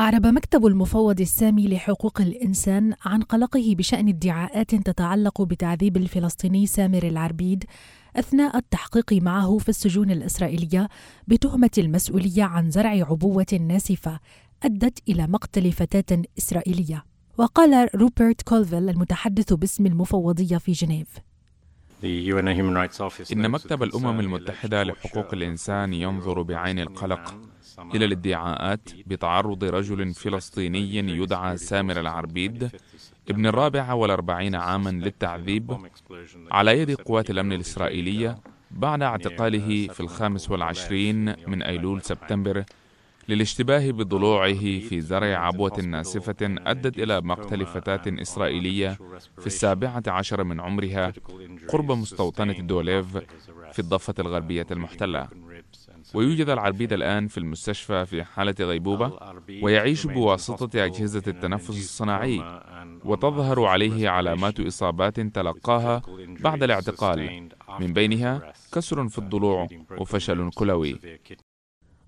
أعرب مكتب المفوض السامي لحقوق الإنسان عن قلقه بشأن ادعاءات تتعلق بتعذيب الفلسطيني سامر العربيد أثناء التحقيق معه في السجون الإسرائيلية بتهمة المسؤولية عن زرع عبوة ناسفة أدت إلى مقتل فتاة إسرائيلية. وقال روبرت كولفيل المتحدث باسم المفوضية في جنيف إن مكتب الأمم المتحدة لحقوق الإنسان ينظر بعين القلق إلى الادعاءات بتعرض رجل فلسطيني يدعى سامر العربيد ابن الرابع والأربعين عاما للتعذيب على يد قوات الأمن الإسرائيلية بعد اعتقاله في الخامس والعشرين من أيلول سبتمبر للاشتباه بضلوعه في زرع عبوة ناسفة أدت إلى مقتل فتاة إسرائيلية في السابعة عشر من عمرها قرب مستوطنة دوليف في الضفة الغربية المحتلة. ويوجد العربيد الآن في المستشفى في حالة غيبوبة ويعيش بواسطة أجهزة التنفس الصناعي وتظهر عليه علامات إصابات تلقاها بعد الاعتقال. من بينها كسر في الضلوع وفشل كلوي.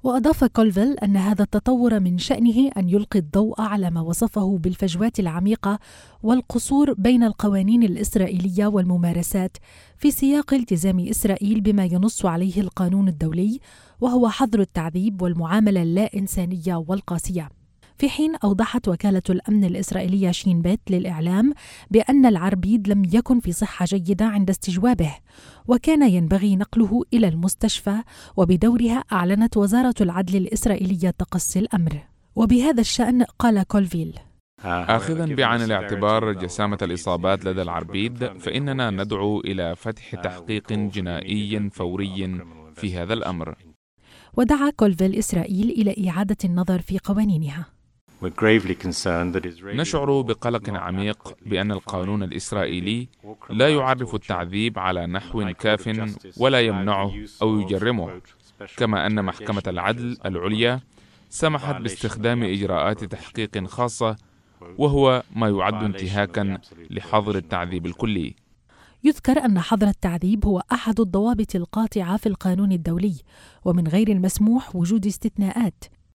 وأضاف كولفيل أن هذا التطور من شأنه أن يلقي الضوء على ما وصفه بالفجوات العميقة والقصور بين القوانين الإسرائيلية والممارسات في سياق التزام إسرائيل بما ينص عليه القانون الدولي وهو حظر التعذيب والمعاملة اللا إنسانية والقاسية. في حين أوضحت وكالة الأمن الإسرائيلية شين بيت للإعلام بأن العربيد لم يكن في صحة جيدة عند استجوابه وكان ينبغي نقله إلى المستشفى وبدورها أعلنت وزارة العدل الإسرائيلية تقصي الأمر. وبهذا الشأن قال كولفيل آخذا بعين الاعتبار جسامة الإصابات لدى العربيد فإننا ندعو إلى فتح تحقيق جنائي فوري في هذا الأمر. ودعا كولفيل إسرائيل إلى إعادة النظر في قوانينها. نشعر بقلق عميق بأن القانون الإسرائيلي لا يعرف التعذيب على نحو كاف ولا يمنعه أو يجرمه. كما أن محكمة العدل العليا سمحت باستخدام إجراءات تحقيق خاصة وهو ما يعد انتهاكا لحظر التعذيب الكلي. يذكر أن حظر التعذيب هو أحد الضوابط القاطعة في القانون الدولي ومن غير المسموح وجود استثناءات.